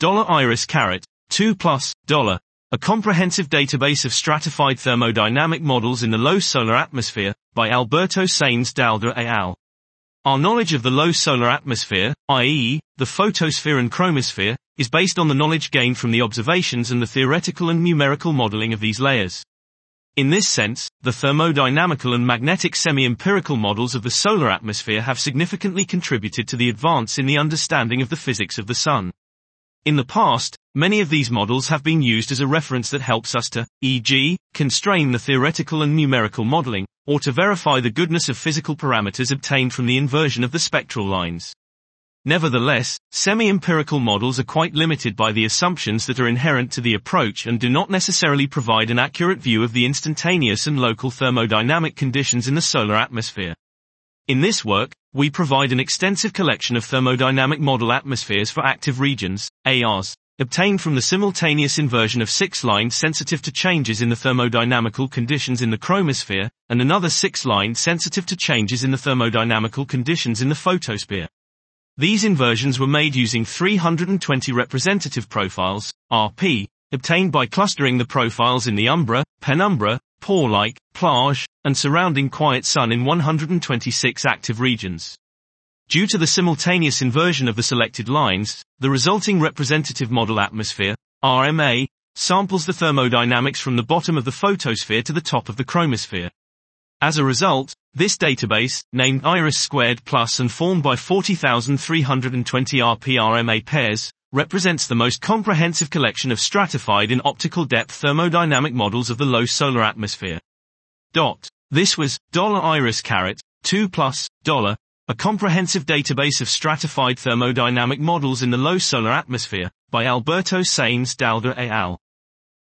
$iris caret 2 plus dollar a comprehensive database of stratified thermodynamic models in the low solar atmosphere by Alberto Sainz Dalda et al. Our knowledge of the low solar atmosphere, i.e., the photosphere and chromosphere, is based on the knowledge gained from the observations and the theoretical and numerical modeling of these layers. In this sense, the thermodynamical and magnetic semi-empirical models of the solar atmosphere have significantly contributed to the advance in the understanding of the physics of the sun. In the past, many of these models have been used as a reference that helps us to, e.g., constrain the theoretical and numerical modeling, or to verify the goodness of physical parameters obtained from the inversion of the spectral lines. Nevertheless, semi-empirical models are quite limited by the assumptions that are inherent to the approach and do not necessarily provide an accurate view of the instantaneous and local thermodynamic conditions in the solar atmosphere. In this work, we provide an extensive collection of thermodynamic model atmospheres for active regions, ARs, obtained from the simultaneous inversion of six lines sensitive to changes in the thermodynamical conditions in the chromosphere, and another six lines sensitive to changes in the thermodynamical conditions in the photosphere. These inversions were made using 320 representative profiles, RP, obtained by clustering the profiles in the umbra, penumbra, pore-like, plage, and surrounding quiet sun in 126 active regions. Due to the simultaneous inversion of the selected lines, the resulting representative model atmosphere, RMA, samples the thermodynamics from the bottom of the photosphere to the top of the chromosphere. As a result, this database, named Iris Squared Plus and formed by 40,320 RPRMA pairs, represents the most comprehensive collection of stratified in optical depth thermodynamic models of the low solar atmosphere. Dot. This was dollar $iris caret 2 plus dollar a comprehensive database of stratified thermodynamic models in the low solar atmosphere by Alberto Sainz Dalda et al.